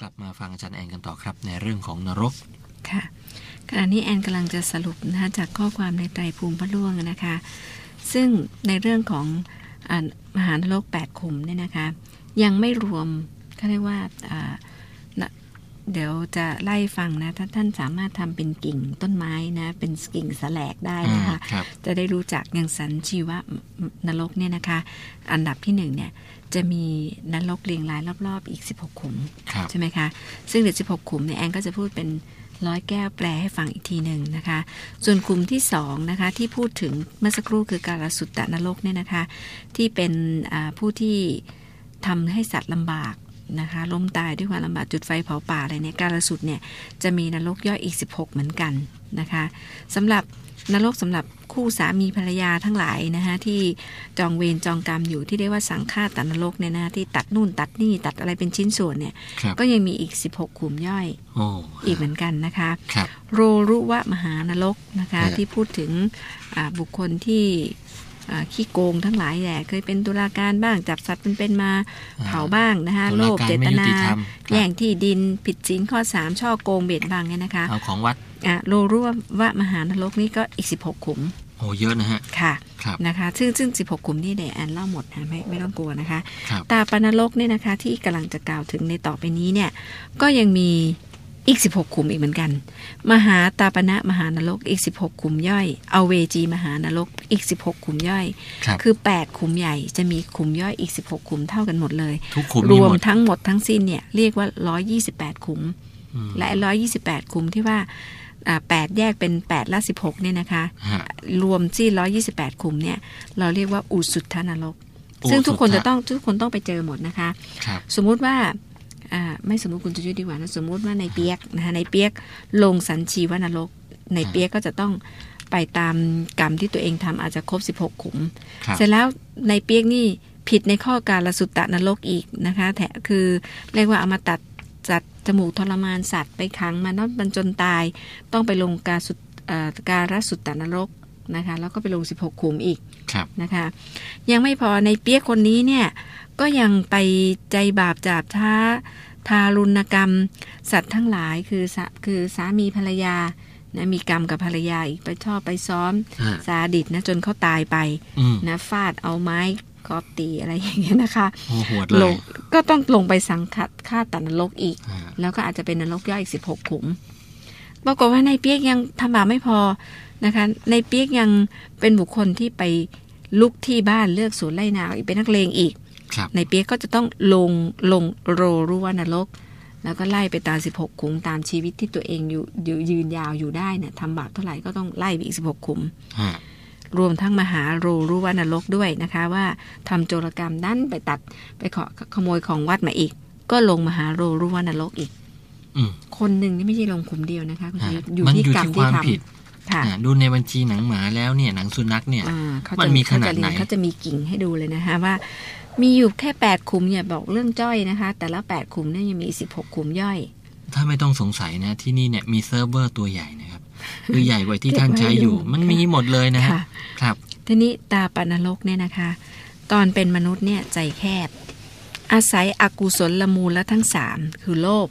กลับมาฟังอาจารย์แอนกันต่อครับ ในเรื่องของนรกค่ะขณะนี้แอนกำลังจะสรุปนะจากข้อความในไตรภูมิพระล่วงนะคะ ซึ่งในเรื่องของอมหานรก8ขุมเนี่ยนะคะ ยังไม่รวมเขาเรียกว่าา เดี๋ยวจะไล่ฟังนะถ้าท่านสามารถทำเป็นกิ่งต้นไม้นะ เป็นกิ่งแสลกได้นะคะอ่าครับจะได้รู้จักอย่างสันชีวะนรกเนี่ยนะคะ อันดับที่หนึ่งเนี่ยจะมีนรกเรียงรายรอบๆ อีก 16 ขุมครับใช่ไหมคะ ซึ่งเดี๋ยว16 ขุมเนี่ยแอนก็จะพูดเป็นร้อยแก้วแปลให้ฟังอีกทีหนึ่งนะคะ ส่วนกลุ่มที่สองนะคะที่พูดถึงเมื่อสักครู่คือการสุตตะนรกเนี่ยนะคะ ที่เป็นอ่าผู้ที่ทำให้สัตว์ลำบาก นะคะล้มตายด้วยความลำบากจุดไฟเผาป่าอะไรเนี่ยการสุดเนี่ยจะมีนรกย่อยอีก 16 เหมือนกันนะคะสำหรับนรกสำหรับคู่สามีภรรยาทั้งหลายนะคะที่จองเวรจองกรรมอยู่ที่เรียกว่าสังฆาตนรกเนี่ยนะที่ตัดนู่นตัดนี่ตัดอะไรเป็นชิ้นส่วนเนี่ยครับก็ยังมีอีก 16ขุมย่อยโอ้อีกเหมือนกันนะคะครับโรรุวะมหานรกนะคะฮะที่พูดถึงอ่าบุคคลที่อ่า ขี้โกงทั้งหลายแหละเคยเป็นตุลาการบ้างจับสัตว์เป็นๆมาเผาบ้างนะคะตุโลลาภการเจตไม่ยุนาติธรรมครับแย่งที่ดินผิดศีลข้อ 3 ช่อโกงเบียดบังเนี่ยนะคะเอาของวัดอะโรรุวะมหานรกนี่ก็อีก 16 ขุมโอ้เยอะนะฮะ ค่ะครับนะคะ ซึ่งซึ่ง 16ขุมนี่เดี๋ยวแอนเล่าหมดนะไม่ไม่ต้องกลัวนะคะครับตาปนรกเนี่ยนะคะที่กำลังจะกล่าวถึงในต่อไปนี้เนี่ย ก็ยังมี อีก 16 ขุมอีกเหมือนกัน มหาตาปณะมหานรกอีก 16 ขุมย่อย เอาเวจีมหานรกอีก 16 ขุมย่อยครับคือ 8 ขุมใหญ่จะมีขุมย่อยอีก 16 ขุมเท่ากันหมดเลยทุกขุมรมีวหมมดทั้งหมดทั้งสิ้นเนี่ยเรียกว่า 128 ขุมอืมและ 128 ขุมที่ว่าอ่า8แยกเป็น8ละ16เนี่ยนะคะฮะรวมที่128ขุมเนี่ย เราเรียกว่าอุสุทธนรกอุซึ่งทุกคนสุทธะจะต้องทุกคนต้องไปเจอหมดนะคะครับสมมุติว่าอ่า ไม่สมมุติคุณจะยุทธดีกว่านะสมมุติว่าในเปียกนะคะในเปียกลงสันชีวนรก ในเปียกก็จะต้องไปตามกรรมที่ตัวเองทำอาจจะครบ 16 ขุมครับเสร็จแล้วในเปียกนี่ผิดในข้อการละสุตตะนรกอีกนะคะแถคือเรียกว่าเอามาตัดจัดจมูกทรมานสัตว์ไปขังมานอนบรรจนตาย ต้องไปลงการสุตเอ่อการสุตตะนรกนะคะแล้วก็ไปลง 16 ขุมอีกครับนะคะยังไม่พอในเปียกคนนี้เนี่ยก็ยังไปใจบาปจาบท้า ทารุณกรรม สัตว์ทั้งหลายคือสาคือสามีภรรยานะมีกรรมกับภรรยาอีกไปชอบไปซ้อมฮะซาดิสนะจนเขาตายไปอืมนะฟาดเอาไม้กอบตีอะไรอย่างเงี้ยนะคะโอ้โหดลเลงยก็ต้องลงไปสังคัดฆ่าตัดนรกอีกฮะแล้วก็อาจจะเป็นนรกย่อยอีกสิบหกขุมปรากฏว่าในเปียกยังทำบาปไม่พอนะคะ ในเปียกยังเป็นบุคคลที่ไปลุกที่บ้านเลือกสวนไร่นาอีกเป็นนักเลงอีกครับ ในเปียกก็จะต้องลงลงโรรุวนรก แล้วก็ไล่ไปตาม 16 ขุมตามชีวิตที่ตัวเองอยู่อยู่ยืนยาวอยู่ได้เนี่ยทำบาปเท่าไหร่ก็ต้องไล่ไปอีก 16 ขุมฮะรวมทั้งมหาโรรุวนรกด้วยนะคะว่าทำโจรกรรมดันไปตัดไปขอขโมยของวัดมาอีก ก็ลงมหาโรรุวนรกอีกอืมคนหนึ่งนี่ไม่ใช่ลงขุมเดียวนะคะคุณฮะชยุทธอยู่มันที่อยู่กรรมที่คที่วามทผิดำค่ะอ่า ดูในบัญชีหนังหมาแล้วเนี่ยหนังสุนัขเนี่ยอ่าเขามัจะนมีขเขานาดจะเรียไหนเขาจะมีกิ่งให้ดูเลยนะคะว่า มีอยู่แค่แปดขุมอย่าบอกเรื่องจ้อยนะคะ แต่ละแปดขุมเนี่ยยังมีสิบหกขุมย่อย ถ้าไม่ต้องสงสัยนะที่นี่เนี่ยมีเซิร์ฟเวอร์ตัวใหญ่นะครับคือใหญ่กว่าที่ท่านใช้อยู่เก็บไว้อยู่มันมีหมดเลยนะฮะค่ะครับทีนี้ตาปานรกเนี่ยนะคะ ตอนเป็นมนุษย์เนี่ยใจแคบ อาศัยอกุศลละมูลและทั้งสามคือโลภ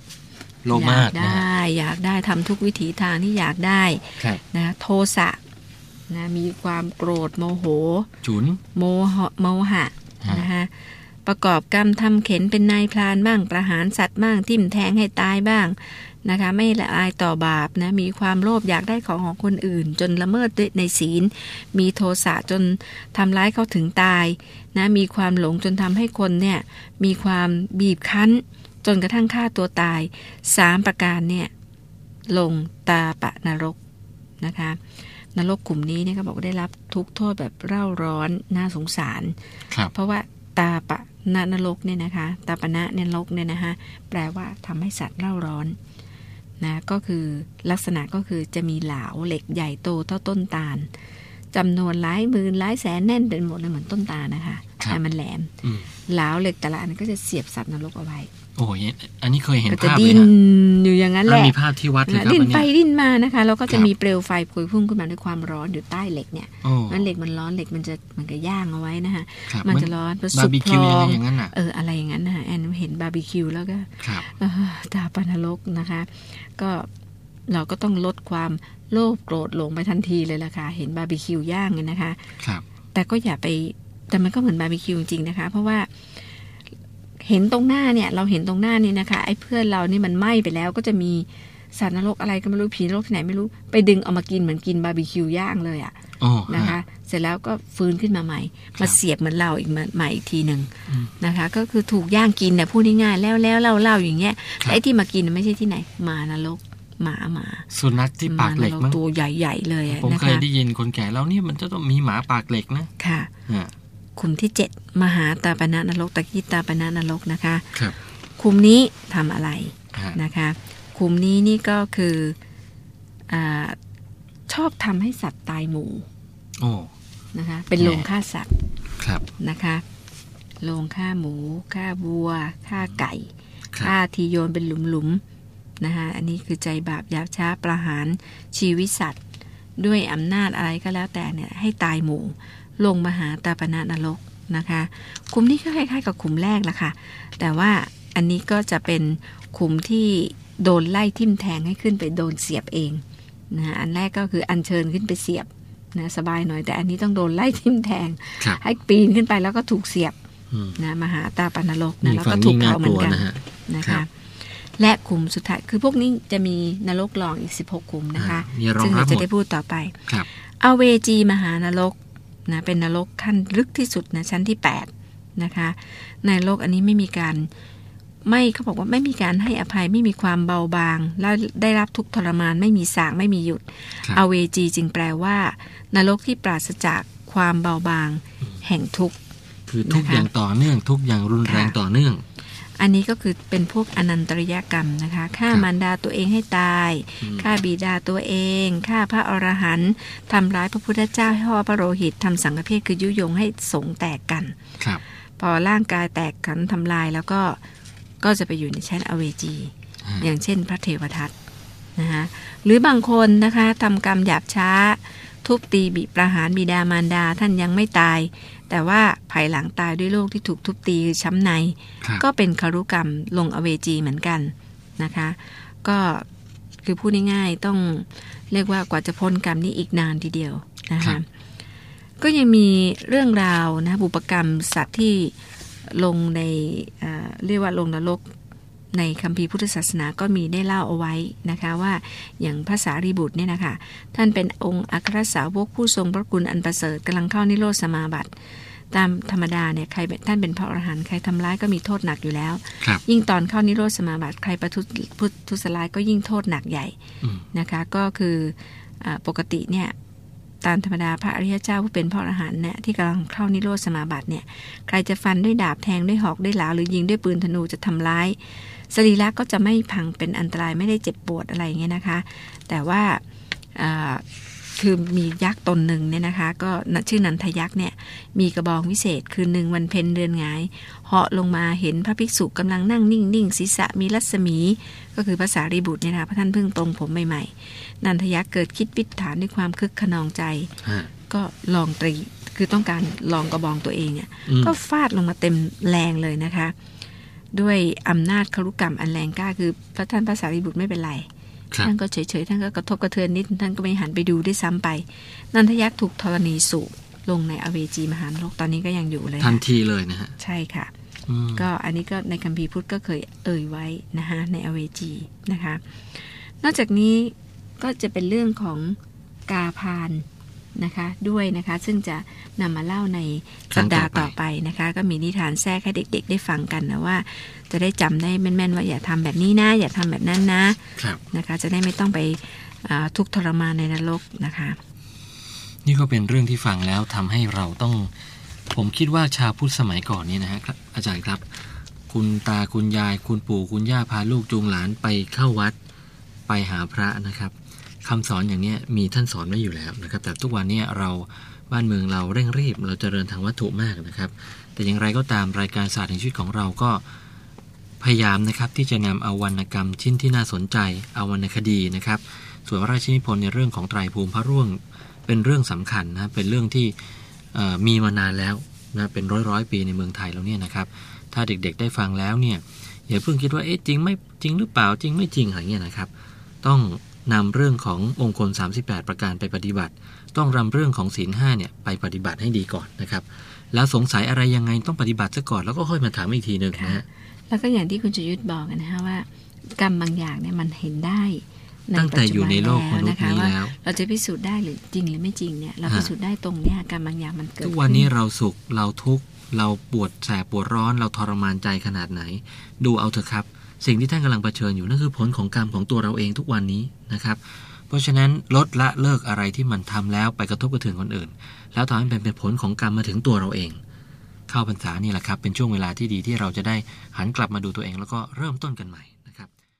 โลภมากอยนะฮะได้ อยากได้ทำทุกวิถีทางที่อยากได้ครับนะโทสะนะมีความโกรธโมโห ฉุน โมหะโมหะฮะนะคะประกอบกรรมทำเข็นเป็นนายพรานบ้างประหารสัตว์บ้างทิ่มแทงให้ตายบ้างนะคะไม่ละอายต่อบาปนะมีความโลภอยากได้ของของคนอื่น จนละเมิดด้วยในศีล มีโทสะจนทำร้ายเขาถึงตายนะมีความหลงจนทำให้คนเนี่ยมีความบีบคั้น จนกระทั่งฆ่าตัวตายสามประการเนี่ยลงตาปะนรกนะคะนรกกลุ่มนี้เนี่ยก็บอกว่าได้รับทุกข์โทษแบบเร่าร้อนน่าสงสารครับเพราะว่าตาปะนนรกเนี่ยนะคะ ตาปะนะนรกเนี่ยนะคะแปลว่าทำให้สัตว์เร่าร้อนนะก็คือลักษณะก็คือจะมีเหลาเหล็กใหญ่โตเท่าต้นตาล จำนวนหลายหมื่นหลายแสนแน่นเป็นหมดเลยเหมือนต้นตาลนะคะครับแต่มันแหลมอืมหลาวเหล็กแต่ละอันก็จะเสียบสัตว์นรกเอาไว้โอ้ยอันนี้เคยเห็นก็จะภาพเลดิ้ยนฮะอยู่อย่างนั้นแหอะละมีภาพที่วัดเลยครับดิ้นอันไปเนี้ยดิ้นมานะคะแล้วก็จะครับมีเปลวไฟพวยพุ่งขึ้นมาด้วยความร้อนอยู่ใต้เหล็กเนี่ยโอ้มันเหล็กมันร้อนเหล็กมันจะมันก็ย่างเอาไว้นะคะครับมันเหจะอร้อนพอบาสุร์กบีพคิวลองอย่างนั้นน่ะเอออะไรอย่างนั้นนะคะแอนเห็นบาร์บีคิวแล้วก็ครับเออตาปานรกนะคะ ก็ เราก็ต้องลดความโลภโกรธลงไปทันทีเลยล่ะค่ะ เห็นบาร์บีคิวย่างเนี่ยนะคะ ครับ แต่ก็อย่าไป แต่มันก็เหมือนบาร์บีคิวจริงๆนะคะ เพราะว่าเห็นตรงหน้าเนี่ย เราเห็นตรงหน้านี่นะคะ ไอ้เพื่อนเรานี่มันไหม้ไปแล้วก็จะมีสัตว์นรกอะไรก็ไม่รู้ผีนรกที่ไหนไม่รู้ไปดึงเอามากินเหมือนกินบาร์บีคิวย่างเลยอะโอ้นะคะฮะเสร็จแล้วก็ฟื้นขึ้นมาใหม่ครับมาเสียบเหมือนเราอีกใหม่อีกทีหนึ่งอืมนะคะ ก็คือถูกย่างกินเนี่ยพูดง่ายๆแล้วแล้วเล่าเล่าอย่างเงี้ยครับแต่ไอ้ที่มากินน่ะไม่ใช่ที่ไหนหมานรก หมาหมา สุนัขที่ปากเหล็กหมมั้งนรตัวใหญ่ๆเลยอะผมนะเคยคะได้ยินคนแก่แล้วเนี่ยมันจะต้องมีหมาปากเหล็กนะค่ะฮะคุมที่เจ็ดมหาตาปณะนรกตะกี้ตาปณะนรกนะคะครับคุมนี้ทำอะไรฮะนะคะคุมนี้นี่ก็คืออาชอบทำให้สัตว์ตายหมู่โอ้นะคะ เป็นโรงฆ่าสัตว์ครับนะคะโรงฆ่าหมูฆ่าวัวฆ่าไก่ครับฆ่าทีโยนเป็นหลุมๆ นะคะอันนี้คือใจบาปหยาบช้าประหารชีวิตสัตว์ ด้วยอำนาจอะไรก็แล้วแต่เนี่ยให้ตายหมู่ ลงมหาตาปณะนรกนะคะขุมนี้ก็คล้ายๆกับขุมแรกละค่ะ แต่ว่าอันนี้ก็จะเป็นขุมที่โดนไล่ทิ่มแทงให้ขึ้นไปโดนเสียบเองนะอันแรกก็คืออัญเชิญขึ้นไปเสียบนะสบายหน่อยแต่อันนี้ต้องโดนไล่ทิ่มแทงครับให้ปีนขึ้นไปแล้วก็ถูกเสียบอืมนะมหาตาปนรกนะนี่แล้วฝั่ก็งถูนี้กน่าเผาเหกมือลัวนกันนะฮะนะครัคะบ และขุมสุดท้าย คือพวกนี้จะมีนรกรองอีก 16ขุมนะคะอ่ามีรองซึ่งรัเราบหมจะดได้พูดต่อไปครับอเวจีมหานรกนะเป็นนรกขั้นลึกที่สุดนะชั้นที่ 8 นะคะ ในโลกอันนี้ไม่มีการไม่เขาบอกว่าไม่มีการให้อภัยไม่มีความเบาบาง แล้วได้รับทุกข์ทรมานไม่มีสางไม่มีหยุดครับอเวจีจึงแปลว่า นรกที่ปราศจากความเบาบาง แห่งทุกข์คือทุกนะคะอย่างต่อเนื่อง ทุกอย่างรุนแรงค่ะต่อเนื่อง อันนี้ก็คือเป็นพวกอนันตริยกรรมนะคะฆ่าครับมารดาตัวเองให้ตายอืมฆ่าบิดาตัวเองฆ่าพระอรหันต์ทำร้ายพระพุทธเจ้าให้ห่อพระโลหิตทำสังฆเพศคือยุยงให้สงฆ์แตกกันครับพอร่างกายแตกกันทำลายแล้วก็ก็จะไปอยู่ในชั้นอเวจีฮะอย่างเช่นพระเทวทัตนะคะหรือบางคนนะคะทำกรรมหยาบช้า ทุบตีบิประหารบิดามารดาท่านยังไม่ตาย แต่ว่าภายหลังตายด้วยโรคที่ถูกทุบตีคือช้ำในครับก็เป็นคารุกรรมลงอเวจีเหมือนกันนะคะ ก็คือพูดง่ายๆต้องเรียกว่ากว่าจะพ้นกรรมนี้อีกนานทีเดียวนะครัคะบก็ยังมีเรื่องราวนะบุปกรรมสัตว์ที่ลงในเอ่อเรียกว่าลงนรก ในคัมภีร์พุทธศาสนาก็มีได้เล่าเอาไว้นะคะว่าอย่างภาษารีบุตรเนี่ยนะคะท่านเป็นองค์อัครสาวกผู้ทรงพระคุณอันประเสริฐกำลังเข้านิโรธสมาบัติ ตามธรรมดาเนี่ยใครเป็นท่านเป็นพระอรหันต์ใครทำร้ายก็มีโทษหนักอยู่แล้วครับยิ่งตอนเข้านิโรธสมาบัติใครประทุษพุทุสลายก็ยิ่งโทษหนักใหญ่อืมนะคะก็คืออาปกติเนี่ย ตามธรรมดาพระอริยเจ้าผู้เป็นพระอรหันต์เนี่ยที่กำลังเข้านิโรธสมาบัติเนี่ยใครจะฟันด้วยดาบแทงด้วยหอกด้วยหลาหรือยิงด้วยปืนธนูจะทำร้ายสรีระก็จะไม่พังเป็นอันตรายไม่ได้เจ็บปวดอะไรอย่างเงี้ยนะคะ แต่ว่า คือมียักษ์ตนหนึ่งเนี่ยนะคะ ก็ชื่อนันทยักษ์เนี่ยมีกระบองวิเศษ คือหนึ่งวันเพ็ญเดือนหงายเหาะลงมาเห็นพระภิกษุกำลังนั่งนิ่งนิ่งๆศีรษะมีรัศมี ก็คือภาษารีบุตรเนี่ยนะคะพระท่านเพิ่งปรงผมใหม่ๆ นันทยักษ์เกิดคิดวิถานด้วยความคึกขนองใจฮะก็ลองตรีคือต้องการลองกระบองตัวเองอะ่ะอืมก็ฟาดลงมาเต็มแรงเลยนะคะ ด้วยอำนาจคารุกรรมอันแรงกล้าคือพระท่านภาษารีบุตรไม่เป็นไรครับ ท่านก็เฉยๆท่านก็กระทบกระเทือนนิดท่านก็ไม่หันไปดูด้วยซ้ำไป นันทยักษ์ถูกธรณีสูบลงในอเวจีมหานรกตอนนี้ก็ยังอยู่เลยทันค่ะทีเลยนะฮะใช่ค่ะอืมก็อันนี้ก็ในคัมภีร์พุทธก็เคยเอ่ยไว้นะคะในอเวจีนะคะ นอกจากนี้ก็จะเป็นเรื่องของกาพาน นะคะด้วยนะคะ ซึ่งจะนำมาเล่าในสัปดาห์ต่อไปนะคะ ก็มีนิทานแทรกให้เด็ก ๆ ได้ฟังกันนะว่า จะได้จำได้แม่นๆว่าอย่าทำแบบนี้นะ อย่าทำแบบนั้นนะครับนะคะ จะได้ไม่ต้องไปอ่าทุกข์ทรมานในนรกนะคะ นี่ก็เป็นเรื่องที่ฟังแล้วทำให้เราต้อง ผมคิดว่าชาวพุทธสมัยก่อนนี่นะฮะครับอาจารย์ครับ คุณตาคุณยาย คุณปู่คุณย่าพาลูกจูงหลานไปเข้าวัดไปหาพระนะครับ คำสอนอย่างนี้มีท่านสอนไว้อยู่แล้วนะครับ แต่ทุกวันนี้เราบ้านเมืองเราเร่งรีบ เราจเจริญทางวัตถุมากนะครับ แต่อย่างไรก็ตามรายการศาสตร์แห่งชีวิตของเราก็พยายามนะครับที่จะนำเอาวรรณกรรมชิ้นที่น่าสนใจเอาวรรณคดีนะครับ ส่วนพระราชนิพนธ์ในเรื่องของไตรภูมิพระร่วงเป็นเรื่องสำคัญนะเป็นเรื่องที่มีมานานแล้วนะเป็นร้อยร้อยปีในเมืองไทยแล้วเนี่ยนะครับ ถ้าเด็กๆได้ฟังแล้วเนี่ยอย่าเพิ่งคิดว่าเอ๊ะจริงไม่จริงหรือเปล่าจริงไม่จริงอะไรเงี้ยนะครับ ต้อง นำเรื่องขององค์คล 38 ประการไปปฏิบัติ ต้องรำเรื่องของศีลห้าเนี่ยไปปฏิบัติให้ดีก่อนนะครับ แล้วสงสัยอะไรยังไงต้องปฏิบัติซะก่อนแล้วก็ค่อยมาถามอีกทีหนึ่งนะฮะแล้วก็อย่างที่คุณจยุทธบอกนะคะว่า กรรมบางอย่างเนี่ยมันเห็นได้ตั้งแต่อยู่ในโลกมนุษย์นี้แล้ว เราจะพิสูจน์ได้หรือจริงหรือไม่จริงเนี่ยเราพิสูจน์ได้ตรงเนี้ยกรรมบางอย่างมันเกิดทุกวันนี้เราสุขเราทุกข์เราปวดแสบปวดร้อนเราทรมานใจขนาดไหน ดูเอาเถอะครับ สิ่งที่ท่านกำลังเผชิญอยู่นั่นคือผลของกรรมของตัวเราเองทุกวันนี้นะครับ เพราะฉะนั้นลดละเลิกอะไรที่มันทำแล้วไปกระทบกระเทือนคนอื่น แล้วทำให้เป็นเป็นผลของกรรมมาถึงตัวเราเอง เข้าพรรษานี่แหละครับเป็นช่วงเวลาที่ดีที่เราจะได้หันกลับมาดูตัวเองแล้วก็เริ่มต้นกันใหม่